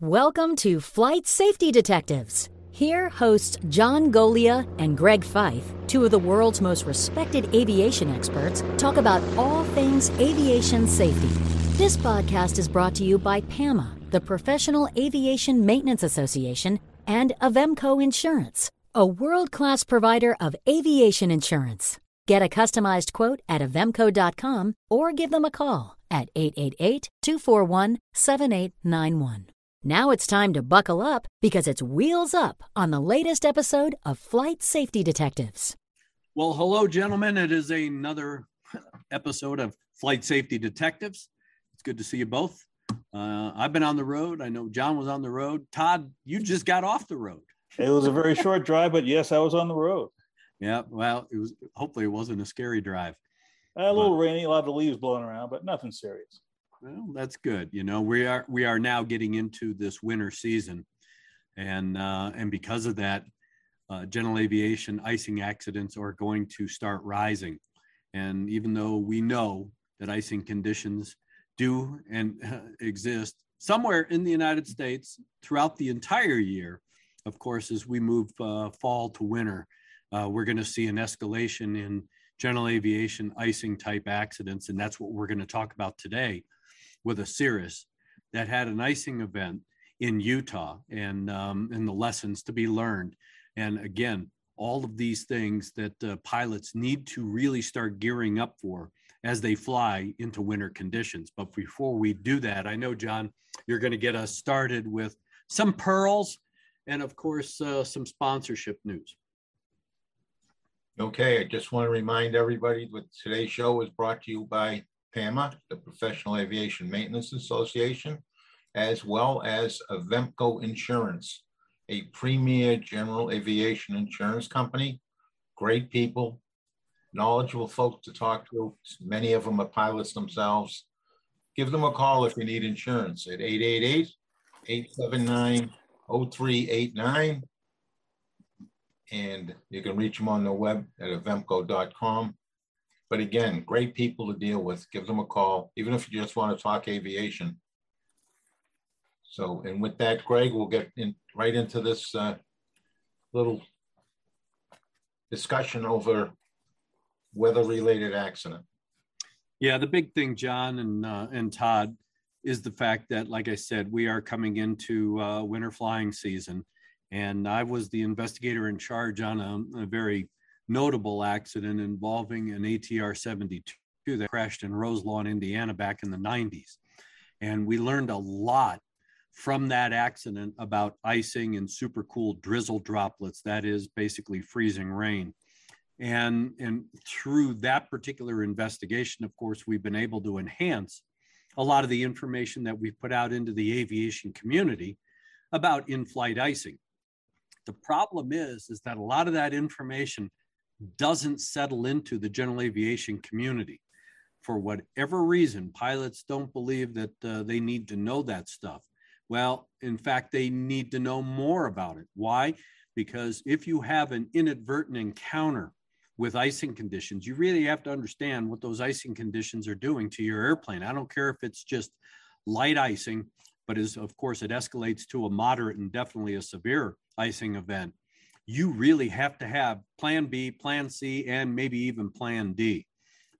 Welcome to Flight Safety Detectives. Here, hosts John Goglia and Greg Feith, two of the world's most respected aviation experts, talk about all things aviation safety. This podcast is brought to you by PAMA, the Professional Aviation Maintenance Association, and Avemco Insurance, a world class provider of aviation insurance. Get a customized quote at avemco.com or give them a call at 888 241 7891. Now it's time to buckle up because it's wheels up on the latest episode of Flight Safety Detectives. Well, hello, gentlemen. It is another episode of Flight Safety Detectives. It's good to see you both. Uh, I've been on the road. I know John was on the road. Todd, you just got off the road. It was a very short drive, but yes, I was on the road. Yeah, well, it was. Hopefully, it wasn't a scary drive. A little but, rainy, a lot of leaves blowing around, but nothing serious. Well, that's good. You know, we are we are now getting into this winter season, and uh, and because of that, uh, general aviation icing accidents are going to start rising. And even though we know that icing conditions do and uh, exist somewhere in the United States throughout the entire year, of course, as we move uh, fall to winter, uh, we're going to see an escalation in general aviation icing type accidents, and that's what we're going to talk about today with a Cirrus that had an icing event in Utah and um, and the lessons to be learned. And again, all of these things that uh, pilots need to really start gearing up for as they fly into winter conditions. But before we do that, I know John, you're going to get us started with some pearls and of course uh, some sponsorship news. Okay, I just want to remind everybody that today's show is brought to you by PAMA, the Professional Aviation Maintenance Association, as well as Avemco Insurance, a premier general aviation insurance company. Great people, knowledgeable folks to talk to. Many of them are pilots themselves. Give them a call if you need insurance at 888 879 0389. And you can reach them on the web at avemco.com. But again, great people to deal with. Give them a call, even if you just want to talk aviation. So, and with that, Greg, we'll get in right into this uh, little discussion over weather-related accident. Yeah, the big thing, John and uh, and Todd, is the fact that, like I said, we are coming into uh, winter flying season, and I was the investigator in charge on a, a very notable accident involving an ATR 72 that crashed in Roselawn, Indiana back in the 90s. And we learned a lot from that accident about icing and super cool drizzle droplets, that is basically freezing rain. And, and through that particular investigation, of course, we've been able to enhance a lot of the information that we've put out into the aviation community about in-flight icing. The problem is, is that a lot of that information doesn't settle into the general aviation community. For whatever reason, pilots don't believe that uh, they need to know that stuff. Well, in fact, they need to know more about it. Why? Because if you have an inadvertent encounter with icing conditions, you really have to understand what those icing conditions are doing to your airplane. I don't care if it's just light icing, but as of course it escalates to a moderate and definitely a severe icing event you really have to have plan B, plan C, and maybe even plan D.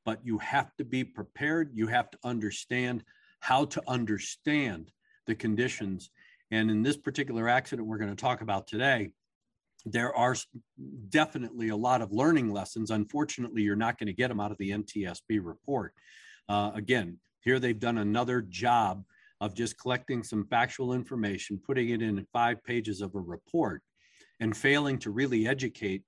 But you have to be prepared. You have to understand how to understand the conditions. And in this particular accident we're going to talk about today, there are definitely a lot of learning lessons. Unfortunately, you're not going to get them out of the NTSB report. Uh, again, here they've done another job of just collecting some factual information, putting it in five pages of a report and failing to really educate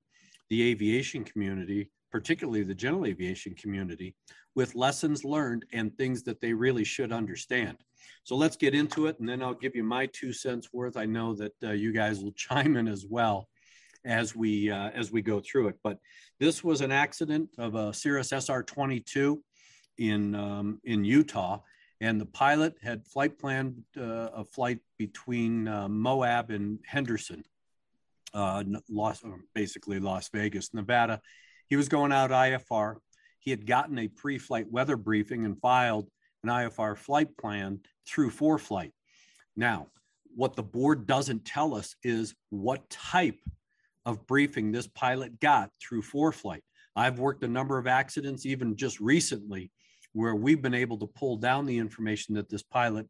the aviation community, particularly the general aviation community, with lessons learned and things that they really should understand. So let's get into it, and then I'll give you my two cents worth. I know that uh, you guys will chime in as well as we uh, as we go through it. But this was an accident of a Cirrus SR-22 in um, in Utah, and the pilot had flight planned uh, a flight between uh, Moab and Henderson uh, Las, basically Las Vegas, Nevada. He was going out IFR. He had gotten a pre-flight weather briefing and filed an IFR flight plan through ForeFlight. Now, what the board doesn't tell us is what type of briefing this pilot got through ForeFlight. I've worked a number of accidents, even just recently, where we've been able to pull down the information that this pilot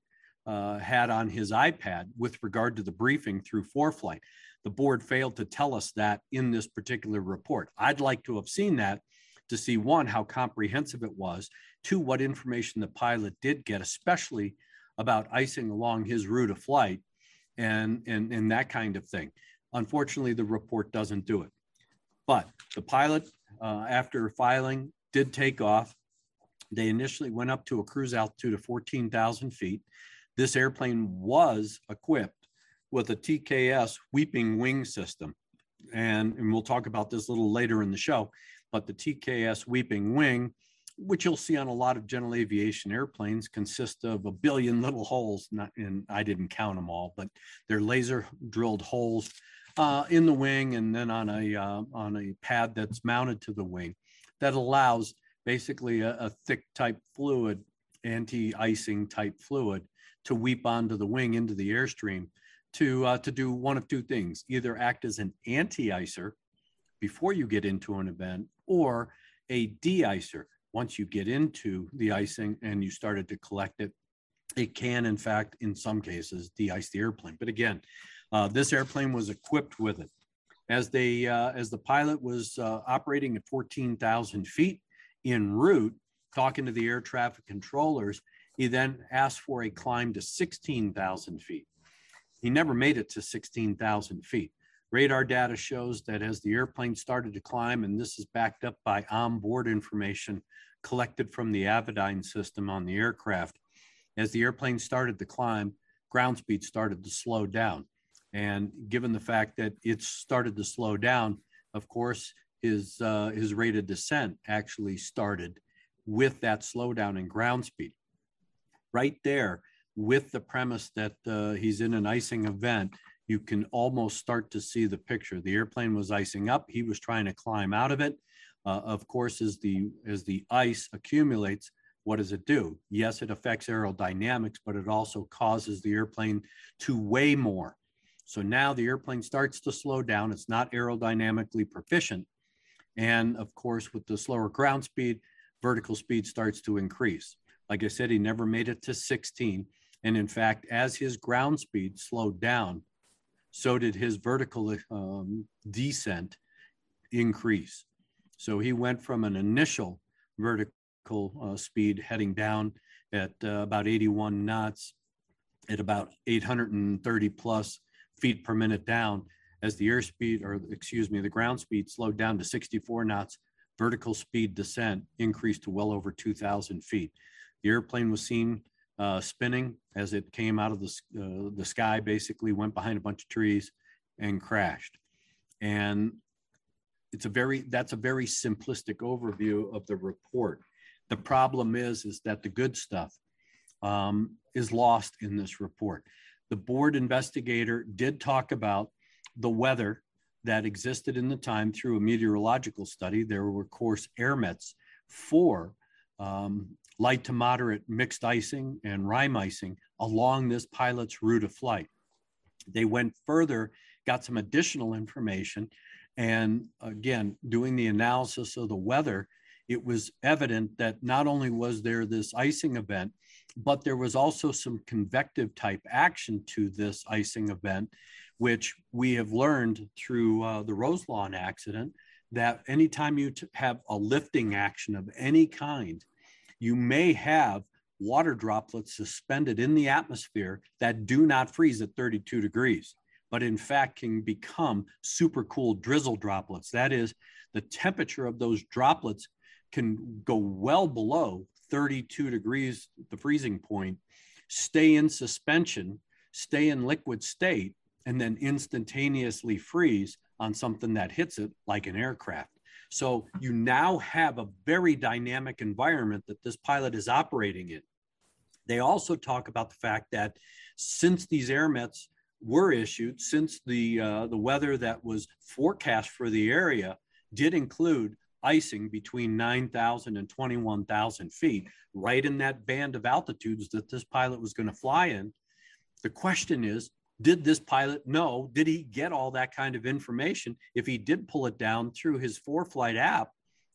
uh, had on his iPad with regard to the briefing through ForeFlight. The board failed to tell us that in this particular report. I'd like to have seen that to see one, how comprehensive it was, two, what information the pilot did get, especially about icing along his route of flight and, and, and that kind of thing. Unfortunately, the report doesn't do it. But the pilot, uh, after filing, did take off. They initially went up to a cruise altitude of 14,000 feet. This airplane was equipped with a TKS weeping wing system. And, and we'll talk about this a little later in the show. But the TKS weeping wing, which you'll see on a lot of general aviation airplanes, consists of a billion little holes. Not, and I didn't count them all, but they're laser drilled holes uh, in the wing and then on a uh, on a pad that's mounted to the wing that allows basically a, a thick type fluid, anti-icing type fluid, to weep onto the wing into the airstream to uh, to do one of two things: either act as an anti-icer before you get into an event, or a de-icer once you get into the icing and you started to collect it. It can, in fact, in some cases, de-ice the airplane. But again, uh, this airplane was equipped with it. As they uh, as the pilot was uh, operating at 14,000 feet en route, talking to the air traffic controllers, he then asked for a climb to 16,000 feet. He never made it to 16,000 feet. Radar data shows that as the airplane started to climb, and this is backed up by onboard information collected from the Avidyne system on the aircraft, as the airplane started to climb, ground speed started to slow down. And given the fact that it started to slow down, of course, his, uh, his rate of descent actually started with that slowdown in ground speed. Right there, with the premise that uh, he's in an icing event, you can almost start to see the picture. The airplane was icing up. He was trying to climb out of it. Uh, of course, as the as the ice accumulates, what does it do? Yes, it affects aerodynamics, but it also causes the airplane to weigh more. So now the airplane starts to slow down. It's not aerodynamically proficient. And of course, with the slower ground speed, vertical speed starts to increase. Like I said, he never made it to 16. And in fact, as his ground speed slowed down, so did his vertical um, descent increase. So he went from an initial vertical uh, speed heading down at uh, about 81 knots at about 830 plus feet per minute down as the airspeed, or excuse me, the ground speed slowed down to 64 knots. Vertical speed descent increased to well over 2,000 feet. The airplane was seen uh, spinning as it came out of the, uh, the sky, basically went behind a bunch of trees and crashed. And it's a very, that's a very simplistic overview of the report. The problem is, is that the good stuff um, is lost in this report the board investigator did talk about the weather that existed in the time through a meteorological study. There were, of course, airmets for um, light to moderate mixed icing and rime icing along this pilot's route of flight. They went further, got some additional information, and again, doing the analysis of the weather, it was evident that not only was there this icing event, but there was also some convective type action to this icing event, which we have learned through uh, the Roselawn accident that anytime you t- have a lifting action of any kind, you may have water droplets suspended in the atmosphere that do not freeze at 32 degrees, but in fact can become super cool drizzle droplets. That is, the temperature of those droplets can go well below 32 degrees, the freezing point, stay in suspension, stay in liquid state, and then instantaneously freeze on something that hits it like an aircraft. So you now have a very dynamic environment that this pilot is operating in. They also talk about the fact that since these airmets were issued, since the uh, the weather that was forecast for the area did include icing between 9,000 and 21,000 feet, right in that band of altitudes that this pilot was going to fly in. The question is, Did this pilot know? Did he get all that kind of information? If he did pull it down through his ForeFlight app,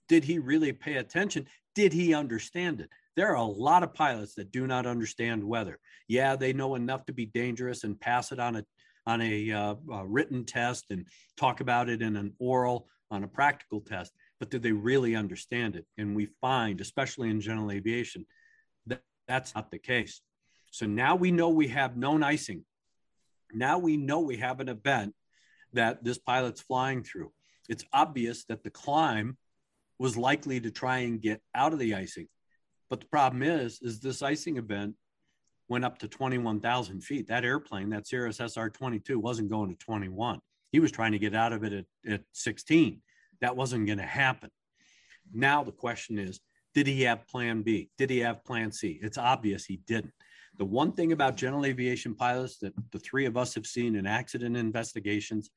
did he really pay attention? Did he understand it? There are a lot of pilots that do not understand weather. Yeah, they know enough to be dangerous and pass it on a on a, uh, a written test and talk about it in an oral on a practical test, but do they really understand it? And we find, especially in general aviation, that that's not the case. So now we know we have known icing. Now we know we have an event that this pilot's flying through. It's obvious that the climb was likely to try and get out of the icing. But the problem is, is this icing event went up to 21,000 feet. That airplane, that Cirrus SR-22 wasn't going to 21. He was trying to get out of it at, at 16. That wasn't going to happen. Now the question is, did he have plan B? Did he have plan C? It's obvious he didn't. The one thing about general aviation pilots that the three of us have seen in accident investigations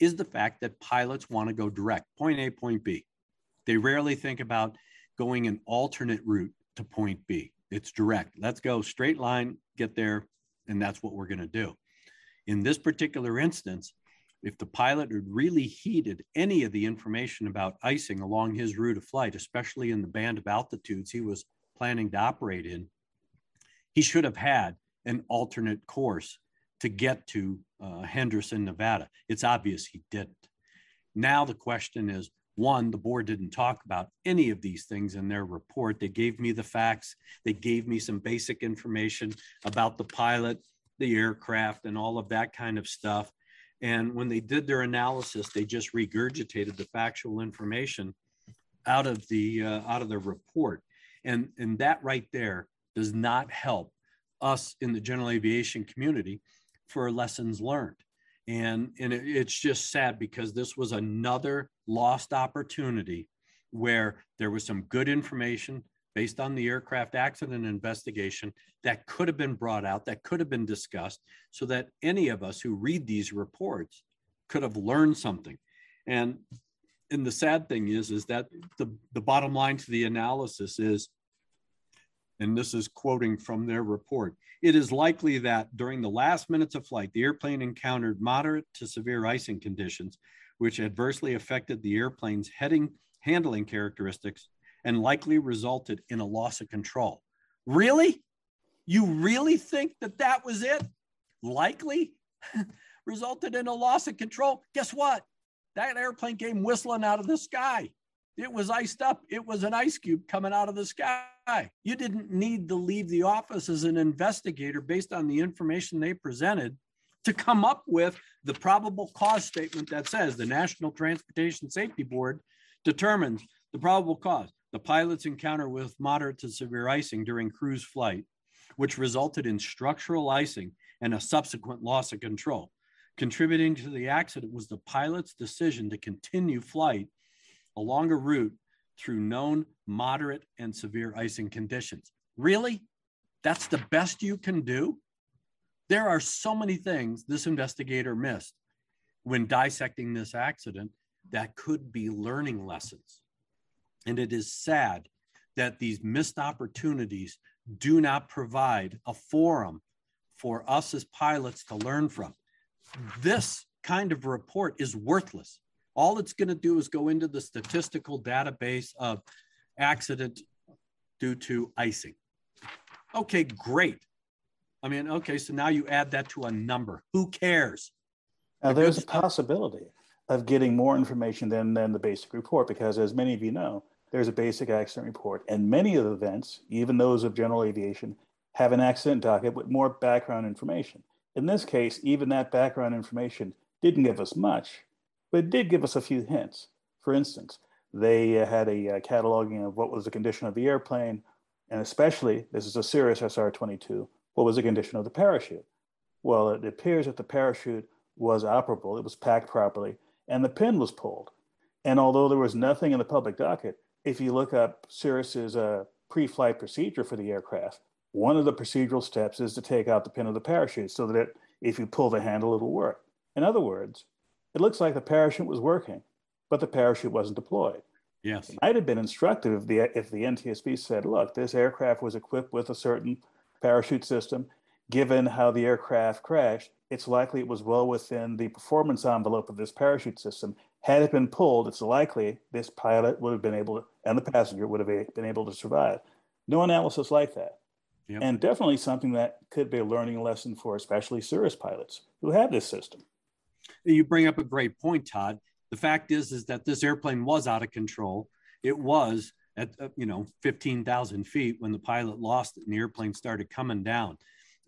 is the fact that pilots want to go direct, point A, point B. They rarely think about going an alternate route to point B. It's direct. Let's go straight line, get there, and that's what we're going to do. In this particular instance, if the pilot had really heeded any of the information about icing along his route of flight, especially in the band of altitudes he was planning to operate in, he should have had an alternate course to get to uh, Henderson, Nevada. It's obvious he didn't. Now the question is one, the board didn't talk about any of these things in their report. They gave me the facts, they gave me some basic information about the pilot, the aircraft, and all of that kind of stuff. And when they did their analysis, they just regurgitated the factual information out of the uh, out of the report. And, and that right there does not help us in the general aviation community for lessons learned. And, and it, it's just sad because this was another lost opportunity where there was some good information based on the aircraft accident investigation that could have been brought out, that could have been discussed, so that any of us who read these reports could have learned something. And and the sad thing is, is that the, the bottom line to the analysis is, and this is quoting from their report, it is likely that during the last minutes of flight, the airplane encountered moderate to severe icing conditions, which adversely affected the airplane's heading handling characteristics and likely resulted in a loss of control. Really? You really think that that was it? Likely resulted in a loss of control? Guess what? That airplane came whistling out of the sky. It was iced up. It was an ice cube coming out of the sky. You didn't need to leave the office as an investigator based on the information they presented to come up with the probable cause statement that says the National Transportation Safety Board determines the probable cause. The pilot's encounter with moderate to severe icing during cruise flight, which resulted in structural icing and a subsequent loss of control. Contributing to the accident was the pilot's decision to continue flight along a route through known moderate and severe icing conditions. Really? That's the best you can do? There are so many things this investigator missed when dissecting this accident that could be learning lessons. And it is sad that these missed opportunities do not provide a forum for us as pilots to learn from. This kind of report is worthless. All it's going to do is go into the statistical database of accident due to icing. Okay, great. I mean, okay, so now you add that to a number. Who cares? Now, there's a possibility of getting more information than, than the basic report because, as many of you know, there's a basic accident report, and many of the events, even those of general aviation, have an accident docket with more background information. In this case, even that background information didn't give us much, but it did give us a few hints. For instance, they uh, had a uh, cataloging of what was the condition of the airplane, and especially, this is a Cirrus SR 22, what was the condition of the parachute? Well, it appears that the parachute was operable, it was packed properly, and the pin was pulled. And although there was nothing in the public docket, if you look up Cirrus's uh, pre flight procedure for the aircraft, one of the procedural steps is to take out the pin of the parachute so that it, if you pull the handle, it'll work. In other words, it looks like the parachute was working, but the parachute wasn't deployed. Yes. It might have been instructive if the, if the NTSB said, look, this aircraft was equipped with a certain parachute system, given how the aircraft crashed, it's likely it was well within the performance envelope of this parachute system. Had it been pulled, it's likely this pilot would have been able to, and the passenger would have been able to survive. No analysis like that. Yep. And definitely something that could be a learning lesson for especially Cirrus pilots who have this system. You bring up a great point, Todd. The fact is, is that this airplane was out of control. It was at uh, you know 15,000 feet when the pilot lost it and the airplane started coming down.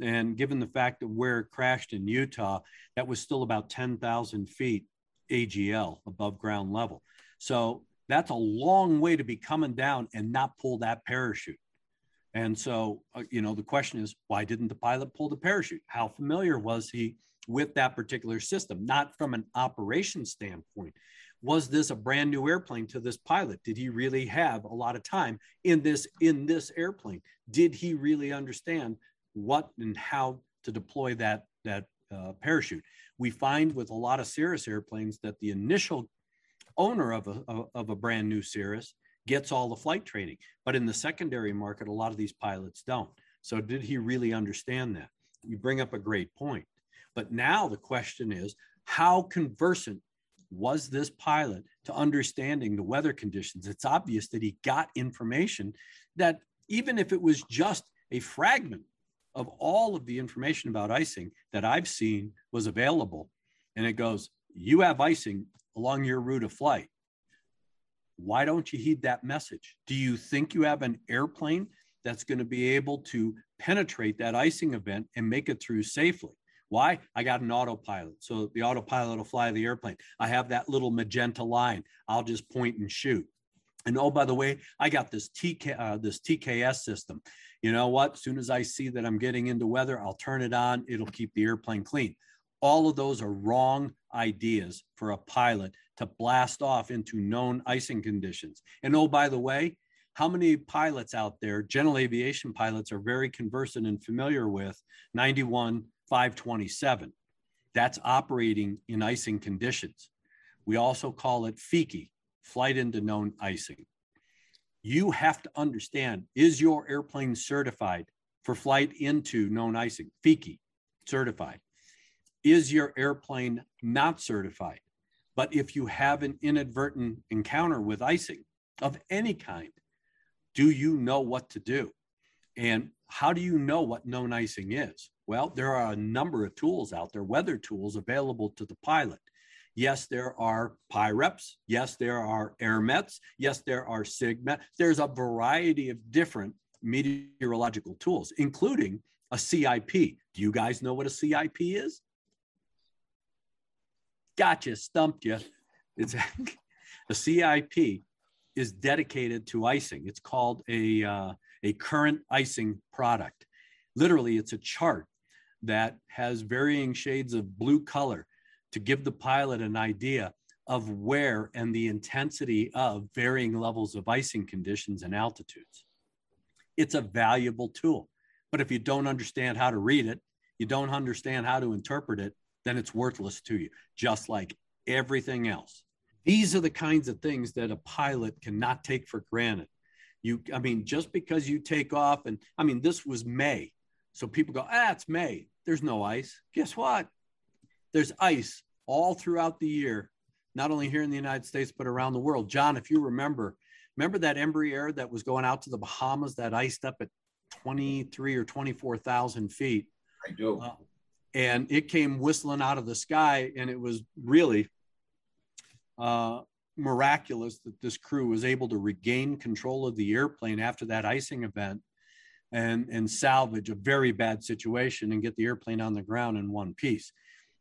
And given the fact of where it crashed in Utah, that was still about 10,000 feet AGL above ground level. So that's a long way to be coming down and not pull that parachute. And so, uh, you know, the question is, why didn't the pilot pull the parachute? How familiar was he with that particular system? Not from an operation standpoint. Was this a brand new airplane to this pilot? Did he really have a lot of time in this in this airplane? Did he really understand what and how to deploy that that uh, parachute? We find with a lot of Cirrus airplanes that the initial owner of a, of a brand new Cirrus gets all the flight training. But in the secondary market, a lot of these pilots don't. So did he really understand that? You bring up a great point. But now the question is how conversant was this pilot to understanding the weather conditions? It's obvious that he got information that even if it was just a fragment of all of the information about icing that I've seen was available, and it goes, you have icing along your route of flight. Why don't you heed that message? Do you think you have an airplane that's going to be able to penetrate that icing event and make it through safely? Why? I got an autopilot. So the autopilot will fly the airplane. I have that little magenta line. I'll just point and shoot. And oh, by the way, I got this TK uh, this TKS system. You know what? As soon as I see that I'm getting into weather, I'll turn it on. It'll keep the airplane clean. All of those are wrong ideas for a pilot to blast off into known icing conditions. And oh, by the way, how many pilots out there, general aviation pilots, are very conversant and familiar with 91 527? That's operating in icing conditions. We also call it FIKI, flight into known icing. You have to understand is your airplane certified for flight into known icing? FIKI, certified is your airplane not certified? But if you have an inadvertent encounter with icing of any kind, do you know what to do? And how do you know what known icing is? Well, there are a number of tools out there, weather tools available to the pilot. Yes, there are PIREPs. Yes, there are AirMets. Yes, there are SIGMET. There's a variety of different meteorological tools, including a CIP. Do you guys know what a CIP is? Gotcha, stumped you. It's the CIP is dedicated to icing. It's called a uh, a current icing product. Literally, it's a chart that has varying shades of blue color to give the pilot an idea of where and the intensity of varying levels of icing conditions and altitudes. It's a valuable tool. But if you don't understand how to read it, you don't understand how to interpret it, then it's worthless to you, just like everything else. These are the kinds of things that a pilot cannot take for granted. You, I mean, just because you take off, and I mean, this was May. So people go, ah, it's May. There's no ice. Guess what? There's ice all throughout the year, not only here in the United States, but around the world. John, if you remember, remember that Embraer that was going out to the Bahamas that iced up at 23 or 24,000 feet? I do. Uh, and it came whistling out of the sky and it was really uh, miraculous that this crew was able to regain control of the airplane after that icing event and, and salvage a very bad situation and get the airplane on the ground in one piece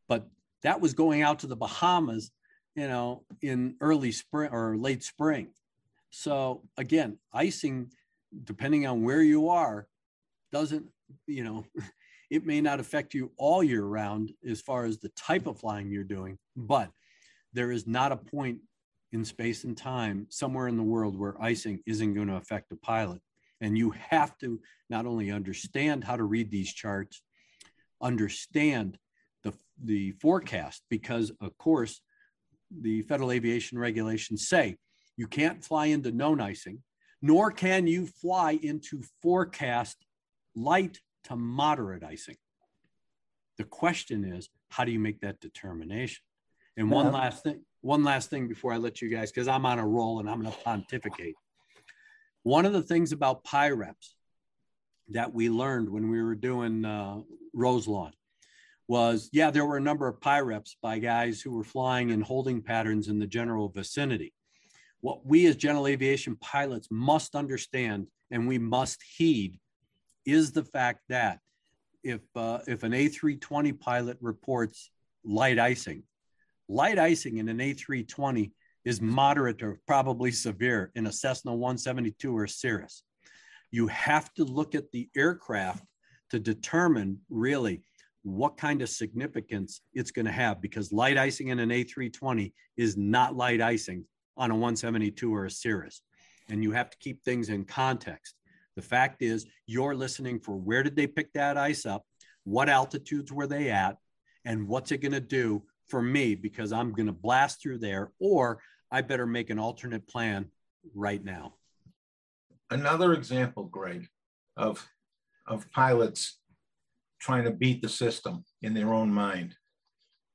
but that was going out to the bahamas you know in early spring or late spring so again icing depending on where you are doesn't you know it may not affect you all year round as far as the type of flying you're doing, but there is not a point in space and time somewhere in the world where icing isn't going to affect a pilot. And you have to not only understand how to read these charts, understand the, the forecast, because of course, the federal aviation regulations say you can't fly into known icing, nor can you fly into forecast light to moderate icing. The question is, how do you make that determination? And one last thing, one last thing before I let you guys, because I'm on a roll and I'm going to pontificate. One of the things about PIREPs that we learned when we were doing uh, Roselawn was, yeah, there were a number of PIREPs by guys who were flying in holding patterns in the general vicinity. What we as general aviation pilots must understand and we must heed is the fact that if uh, if an A320 pilot reports light icing, light icing in an A320 is moderate or probably severe in a Cessna 172 or Cirrus. You have to look at the aircraft to determine really what kind of significance it's going to have because light icing in an A320 is not light icing on a 172 or a Cirrus. And you have to keep things in context. The fact is, you're listening for where did they pick that ice up? What altitudes were they at? And what's it going to do for me because I'm going to blast through there, or I better make an alternate plan right now. Another example, Greg, of, of pilots trying to beat the system in their own mind.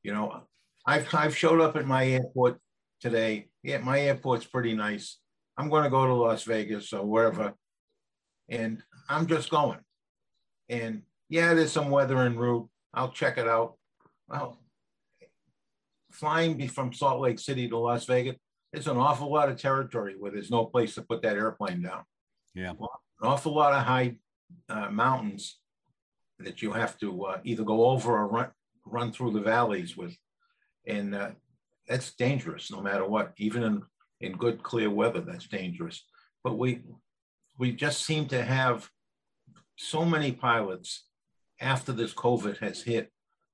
You know, I've, I've showed up at my airport today. Yeah, my airport's pretty nice. I'm going to go to Las Vegas or wherever and I'm just going. And yeah, there's some weather en route. I'll check it out. Well, flying from Salt Lake City to Las Vegas, it's an awful lot of territory where there's no place to put that airplane down. Yeah. An awful lot of high uh, mountains that you have to uh, either go over or run run through the valleys with, and uh, that's dangerous no matter what. Even in in good clear weather, that's dangerous. But we we just seem to have so many pilots after this COVID has hit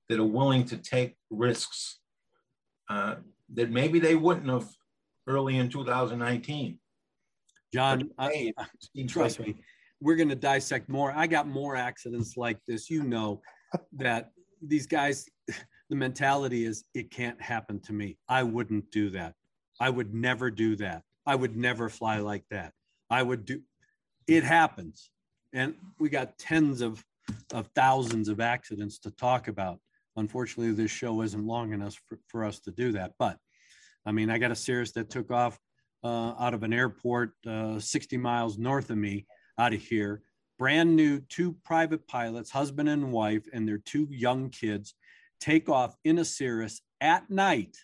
that are willing to take risks uh, that maybe they wouldn't have early in 2019. John, I, trust me, we're going to dissect more. I got more accidents like this. You know that these guys, the mentality is it can't happen to me. I wouldn't do that. I would never do that. I would never fly like that. I would do it happens. And we got tens of, of thousands of accidents to talk about. Unfortunately, this show isn't long enough for, for us to do that. But I mean, I got a Cirrus that took off uh, out of an airport uh, 60 miles north of me out of here. Brand new, two private pilots, husband and wife, and their two young kids take off in a Cirrus at night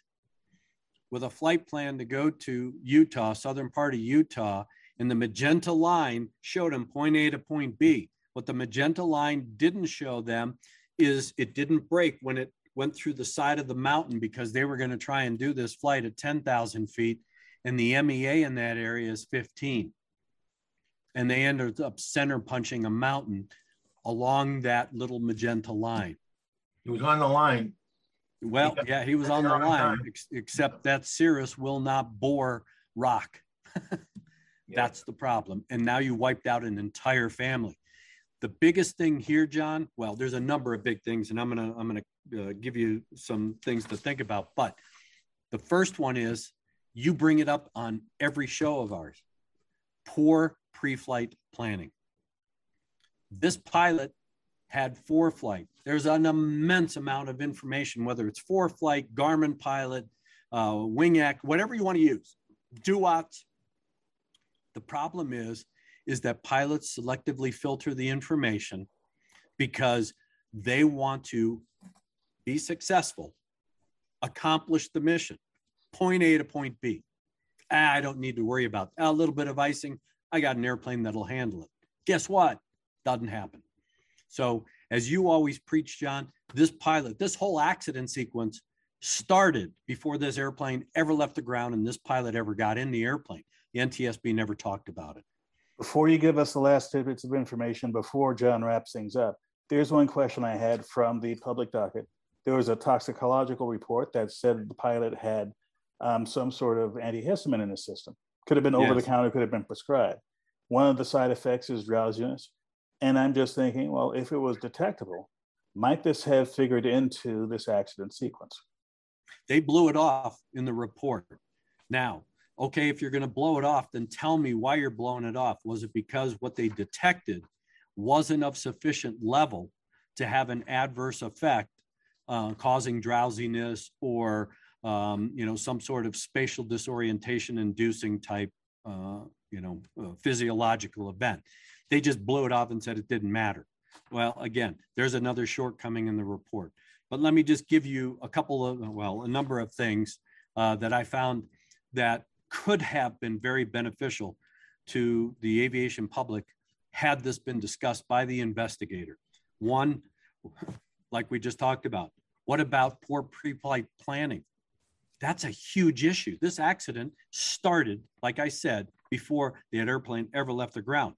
with a flight plan to go to Utah, southern part of Utah, and the magenta line showed them point A to point B. What the magenta line didn't show them is it didn't break when it went through the side of the mountain because they were going to try and do this flight at 10,000 feet, and the MEA in that area is 15. And they ended up center punching a mountain along that little magenta line. He was on the line. Well, yeah, he was on the line, ex- except that Cirrus will not bore rock. That's the problem. And now you wiped out an entire family. The biggest thing here, John, well, there's a number of big things, and I'm gonna I'm gonna uh, give you some things to think about. But the first one is you bring it up on every show of ours. Poor pre-flight planning. This pilot had ForeFlight. There's an immense amount of information, whether it's ForeFlight, Garmin Pilot, uh, WingX, whatever you want to use, DUATS, the problem is, is that pilots selectively filter the information because they want to be successful, accomplish the mission, point A to point B. Ah, don't need to worry about a little bit of icing. I got an airplane that'll handle it. Guess what? Doesn't happen. So, as you always preach, John, this pilot, this whole accident sequence started before this airplane ever left the ground and this pilot ever got in the airplane. The NTSB never talked about it. Before you give us the last tidbits of information, before John wraps things up, there's one question I had from the public docket. There was a toxicological report that said the pilot had um, some sort of antihistamine in his system. Could have been over the counter, could have been prescribed. One of the side effects is drowsiness. And I'm just thinking, well, if it was detectable, might this have figured into this accident sequence? They blew it off in the report. Now, okay, if you're going to blow it off, then tell me why you're blowing it off. Was it because what they detected wasn't of sufficient level to have an adverse effect uh, causing drowsiness or um, you know some sort of spatial disorientation inducing type uh, you know uh, physiological event. They just blew it off and said it didn't matter. Well again there's another shortcoming in the report. But let me just give you a couple of well a number of things uh, that i found that could have been very beneficial to the aviation public had this been discussed by the investigator. One like we just talked about what about poor pre-flight planning that's a huge issue. This accident started, like I said, before the airplane ever left the ground.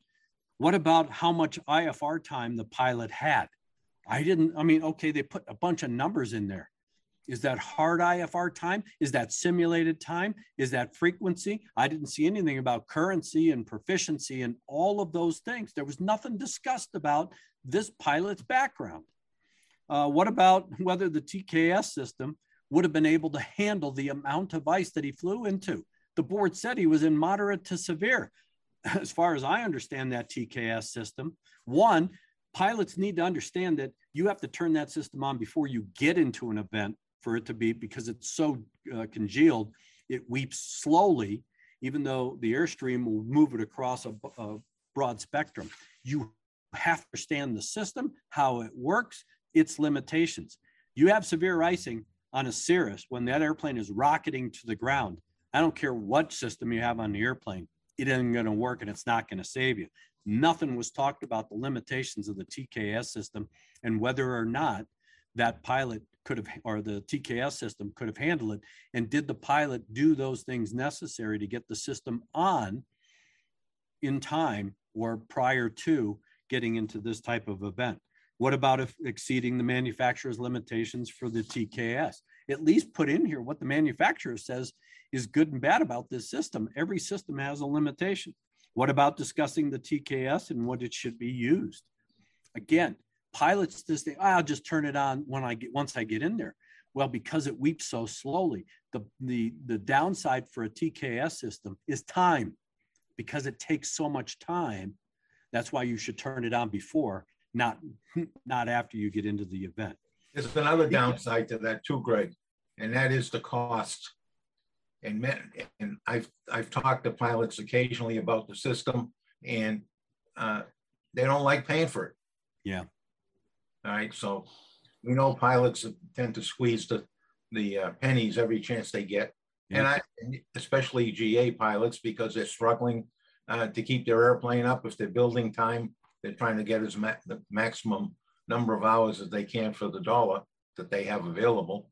What about how much IFR time the pilot had? I didn't, I mean, okay, they put a bunch of numbers in there. Is that hard IFR time? Is that simulated time? Is that frequency? I didn't see anything about currency and proficiency and all of those things. There was nothing discussed about this pilot's background. Uh, what about whether the TKS system would have been able to handle the amount of ice that he flew into. The board said he was in moderate to severe. As far as I understand that TKS system, one, pilots need to understand that you have to turn that system on before you get into an event for it to be because it's so uh, congealed, it weeps slowly, even though the airstream will move it across a, a broad spectrum. You have to understand the system, how it works, its limitations. You have severe icing, on a Cirrus, when that airplane is rocketing to the ground, I don't care what system you have on the airplane, it isn't going to work and it's not going to save you. Nothing was talked about the limitations of the TKS system and whether or not that pilot could have, or the TKS system could have handled it. And did the pilot do those things necessary to get the system on in time or prior to getting into this type of event? What about if exceeding the manufacturer's limitations for the TKS? At least put in here what the manufacturer says is good and bad about this system. Every system has a limitation. What about discussing the TKS and what it should be used? Again, pilots just think, oh, ah, I'll just turn it on when I get once I get in there. Well, because it weeps so slowly, the, the, the downside for a TKS system is time because it takes so much time. That's why you should turn it on before not not after you get into the event. There's another downside to that too, Greg, and that is the cost. And and I've I've talked to pilots occasionally about the system, and uh, they don't like paying for it. Yeah. All right. So we know pilots tend to squeeze the the uh, pennies every chance they get, yeah. and I especially GA pilots because they're struggling uh, to keep their airplane up if they're building time they're trying to get as ma- the maximum number of hours as they can for the dollar that they have available.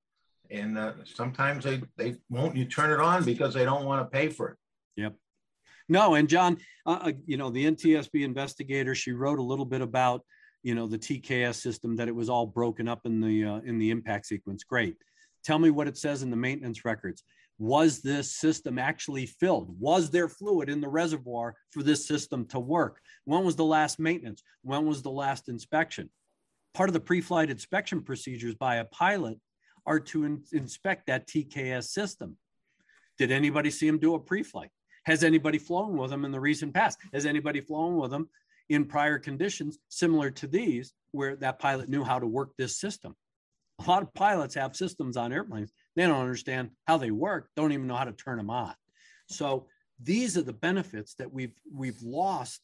And uh, sometimes they, they won't you turn it on because they don't want to pay for it. Yep. No, and John, uh, uh you know, the NTSB investigator, she wrote a little bit about, you know, the TKS system that it was all broken up in the uh, in the impact sequence. Great. Tell me what it says in the maintenance records was this system actually filled? Was there fluid in the reservoir for this system to work? When was the last maintenance? When was the last inspection? Part of the pre flight inspection procedures by a pilot are to in- inspect that TKS system. Did anybody see him do a pre flight? Has anybody flown with him in the recent past? Has anybody flown with him in prior conditions similar to these where that pilot knew how to work this system? A lot of pilots have systems on airplanes they don't understand how they work, don't even know how to turn them on. So these are the benefits that we've we've lost,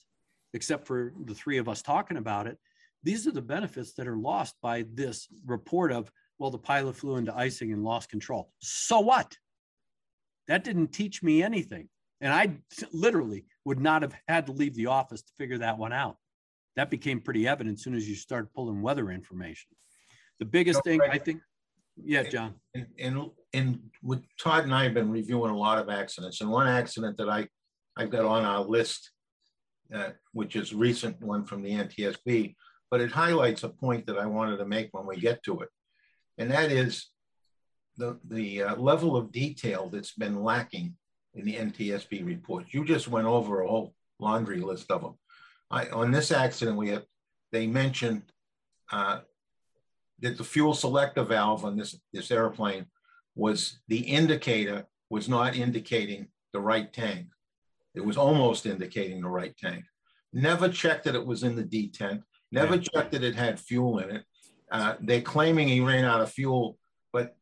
except for the three of us talking about it. These are the benefits that are lost by this report of, well, the pilot flew into icing and lost control. So what? That didn't teach me anything. And I literally would not have had to leave the office to figure that one out. That became pretty evident as soon as you start pulling weather information. The biggest thing I think yeah, John. And, and and with Todd and I have been reviewing a lot of accidents, and one accident that I I've got on our list, uh, which is recent one from the NTSB, but it highlights a point that I wanted to make when we get to it, and that is the the uh, level of detail that's been lacking in the NTSB report. You just went over a whole laundry list of them. I, on this accident, we have they mentioned uh, that the fuel selector valve on this, this airplane was the indicator was not indicating the right tank. It was almost indicating the right tank. Never checked that it was in the detent, never yeah. checked that it had fuel in it. Uh, they're claiming he ran out of fuel, but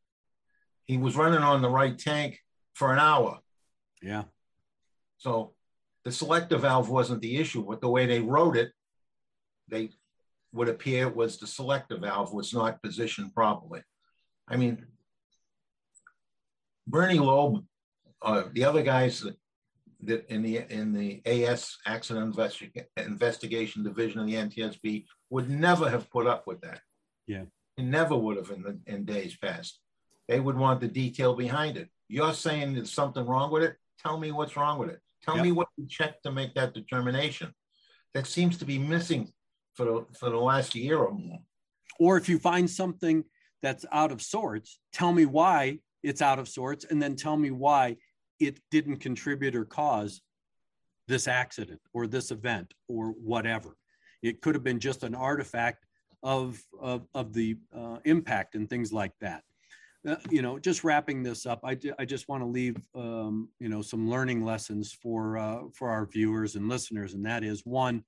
he was running on the right tank for an hour. Yeah. So the selector valve wasn't the issue, but the way they wrote it, they would appear was the selector valve was not positioned properly. I mean, Bernie Loeb, uh, the other guys that, that in the in the AS Accident Investi- Investigation Division of the NTSB would never have put up with that. Yeah, They never would have in the in days past. They would want the detail behind it. You're saying there's something wrong with it. Tell me what's wrong with it. Tell Yep. me what you checked to make that determination. That seems to be missing for the, for the last year or more. or if you find something that's out of sorts, tell me why it's out of sorts, and then tell me why it didn't contribute or cause this accident or this event or whatever. It could have been just an artifact of of, of the uh, impact and things like that. Uh, you know, just wrapping this up, I, I just want to leave um, you know some learning lessons for uh, for our viewers and listeners, and that is one,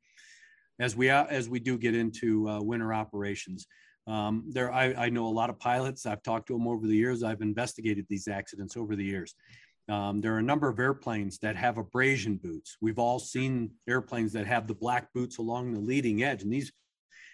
as we uh, as we do get into uh, winter operations, um, there, I, I know a lot of pilots. I've talked to them over the years. I've investigated these accidents over the years. Um, there are a number of airplanes that have abrasion boots. We've all seen airplanes that have the black boots along the leading edge, and these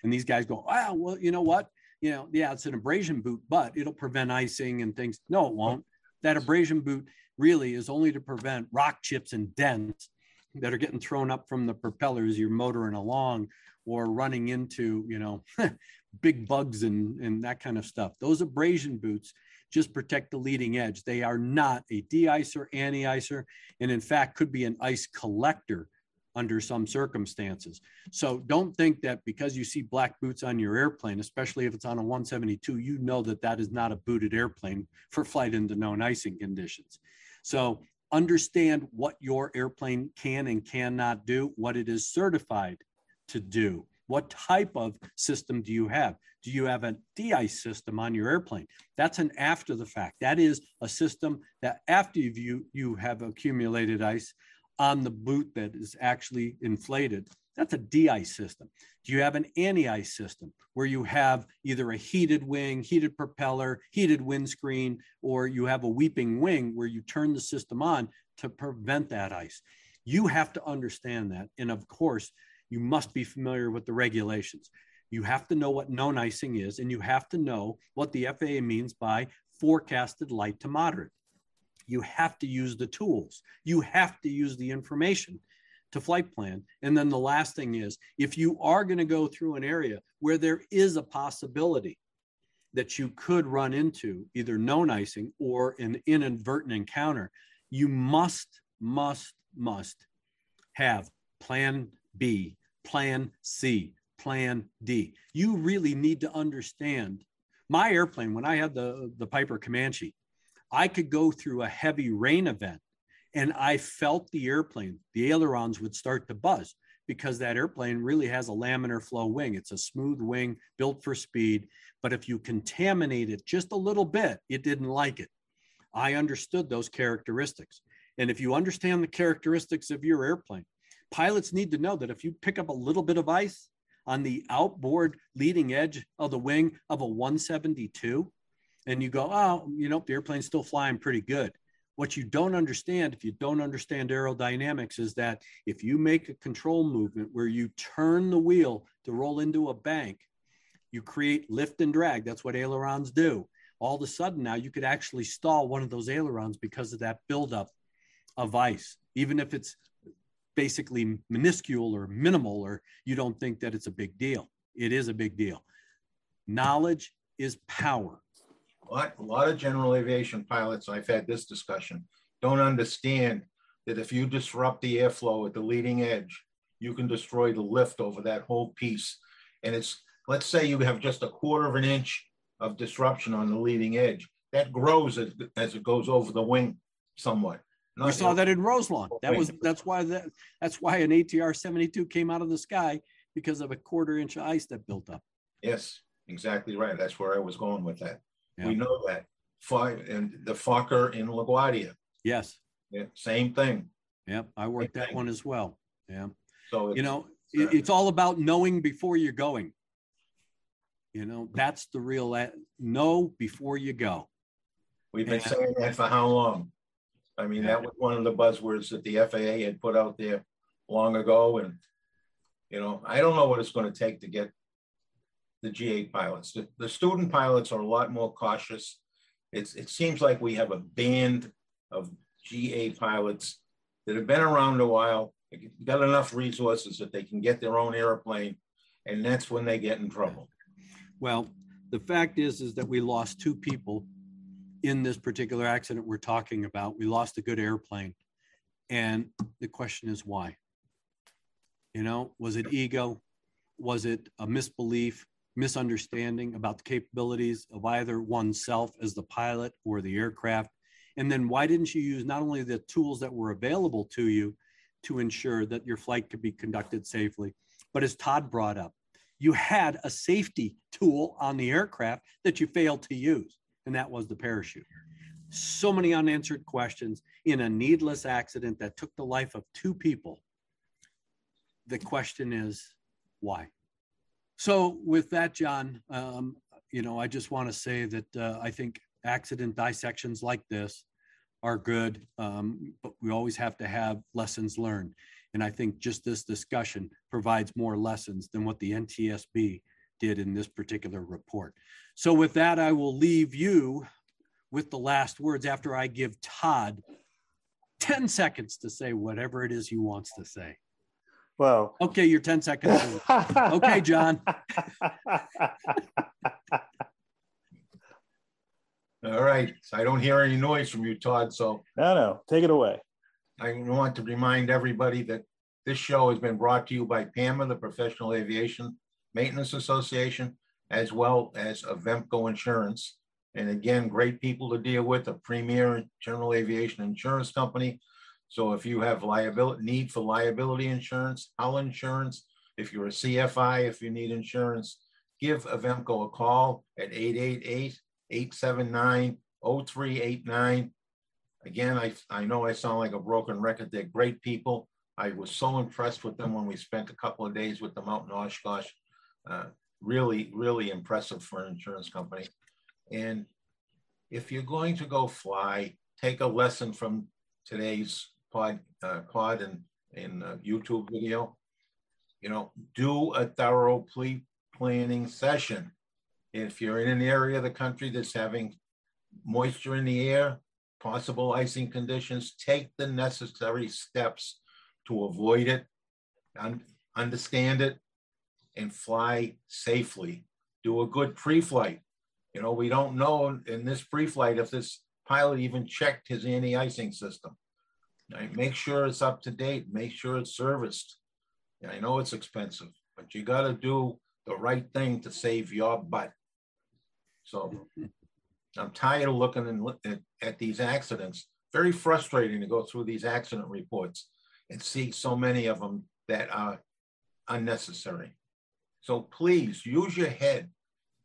and these guys go, "Ah, well, you know what? You know, yeah, it's an abrasion boot, but it'll prevent icing and things." No, it won't. That abrasion boot really is only to prevent rock chips and dents that are getting thrown up from the propellers you're motoring along or running into, you know, big bugs and, and that kind of stuff. Those abrasion boots just protect the leading edge. They are not a de-icer, anti-icer, and in fact could be an ice collector under some circumstances. So don't think that because you see black boots on your airplane, especially if it's on a 172, you know that that is not a booted airplane for flight into known icing conditions. So understand what your airplane can and cannot do, what it is certified to do. What type of system do you have? Do you have a de-ice system on your airplane? That's an after the fact. That is a system that after you you have accumulated ice on the boot that is actually inflated. That's a de-ice system. Do you have an anti-ice system where you have either a heated wing, heated propeller, heated windscreen, or you have a weeping wing where you turn the system on to prevent that ice? You have to understand that. And of course, you must be familiar with the regulations. You have to know what known icing is, and you have to know what the FAA means by forecasted light to moderate. You have to use the tools. You have to use the information to flight plan. And then the last thing is if you are going to go through an area where there is a possibility that you could run into either known icing or an inadvertent encounter, you must, must, must have plan B, plan C, plan D. You really need to understand my airplane, when I had the, the Piper Comanche, I could go through a heavy rain event and I felt the airplane, the ailerons would start to buzz because that airplane really has a laminar flow wing. It's a smooth wing built for speed. But if you contaminate it just a little bit, it didn't like it. I understood those characteristics. And if you understand the characteristics of your airplane, pilots need to know that if you pick up a little bit of ice on the outboard leading edge of the wing of a 172, and you go, oh, you know, the airplane's still flying pretty good. What you don't understand, if you don't understand aerodynamics, is that if you make a control movement where you turn the wheel to roll into a bank, you create lift and drag. That's what ailerons do. All of a sudden, now you could actually stall one of those ailerons because of that buildup of ice, even if it's basically minuscule or minimal, or you don't think that it's a big deal. It is a big deal. Knowledge is power. A lot, a lot of general aviation pilots, I've had this discussion, don't understand that if you disrupt the airflow at the leading edge, you can destroy the lift over that whole piece. And it's, let's say you have just a quarter of an inch of disruption on the leading edge. That grows as, as it goes over the wing somewhat. We saw that in Roselawn. That was that's why that that's why an ATR 72 came out of the sky because of a quarter inch of ice that built up. Yes, exactly right. That's where I was going with that. Yeah. We know that. And the Fokker in LaGuardia, Yes. yeah, same thing. Yep. I worked that thing. one as well. Yeah. So You know, it, uh, it's all about knowing before you're going. You know, that's the real uh, know before you go. We've been saying that for how long? I mean, that was one of the buzzwords that the FAA had put out there long ago. And, you know, I don't know what it's going to take to get the GA pilots. The, the student pilots are a lot more cautious. It's, it seems like we have a band of GA pilots that have been around a while, got enough resources that they can get their own airplane, and that's when they get in trouble. Well, the fact is, is that we lost two people in this particular accident we're talking about. We lost a good airplane. And the question is why? You know, was it ego? Was it a misbelief, misunderstanding about the capabilities of either oneself as the pilot or the aircraft? And then why didn't you use not only the tools that were available to you to ensure that your flight could be conducted safely, but as Todd brought up, you had a safety tool on the aircraft that you failed to use, and that was the parachute. So many unanswered questions in a needless accident that took the life of two people. The question is, why? So, with that, John, um, you know, I just want to say that uh, I think accident dissections like this are good, um, but we always have to have lessons learned. And I think just this discussion provides more lessons than what the NTSB did in this particular report. So with that, I will leave you with the last words after I give Todd 10 seconds to say whatever it is he wants to say. Well, okay, you're 10 seconds. okay, John. All right. So I don't hear any noise from you, Todd. So no, no, take it away. I want to remind everybody that this show has been brought to you by PAMA, the Professional Aviation Maintenance Association, as well as Avemco Insurance. And again, great people to deal with, a premier general aviation insurance company. So if you have liability need for liability insurance, hull insurance, if you're a CFI, if you need insurance, give Avemco a call at 888 879 0389 Again, I, I know I sound like a broken record. They're great people. I was so impressed with them when we spent a couple of days with them out in Oshkosh. Uh, really, really impressive for an insurance company. And if you're going to go fly, take a lesson from today's pod, uh, pod and, and uh, YouTube video. You know, do a thorough pre-planning session. If you're in an area of the country that's having moisture in the air, possible icing conditions, take the necessary steps to avoid it, un- understand it, and fly safely. Do a good pre-flight. You know, we don't know in this pre-flight if this pilot even checked his anti-icing system. Right? Make sure it's up to date. Make sure it's serviced. I know it's expensive, but you got to do the right thing to save your butt. So I'm tired of looking and at, at these accidents. Very frustrating to go through these accident reports and see so many of them that are unnecessary. So please use your head.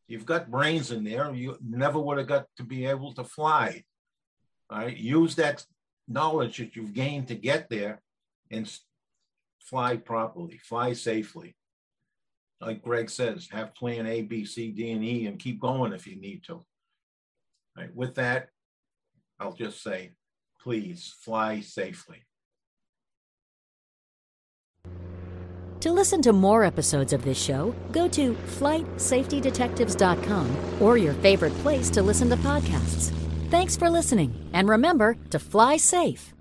You've got brains in there. You never would have got to be able to fly. All right. Use that knowledge that you've gained to get there and fly properly, fly safely. Like Greg says, have plan A, B, C, D, and E, and keep going if you need to. Right. With that, I'll just say, please fly safely. To listen to more episodes of this show, go to flightsafetydetectives.com or your favorite place to listen to podcasts. Thanks for listening, and remember to fly safe.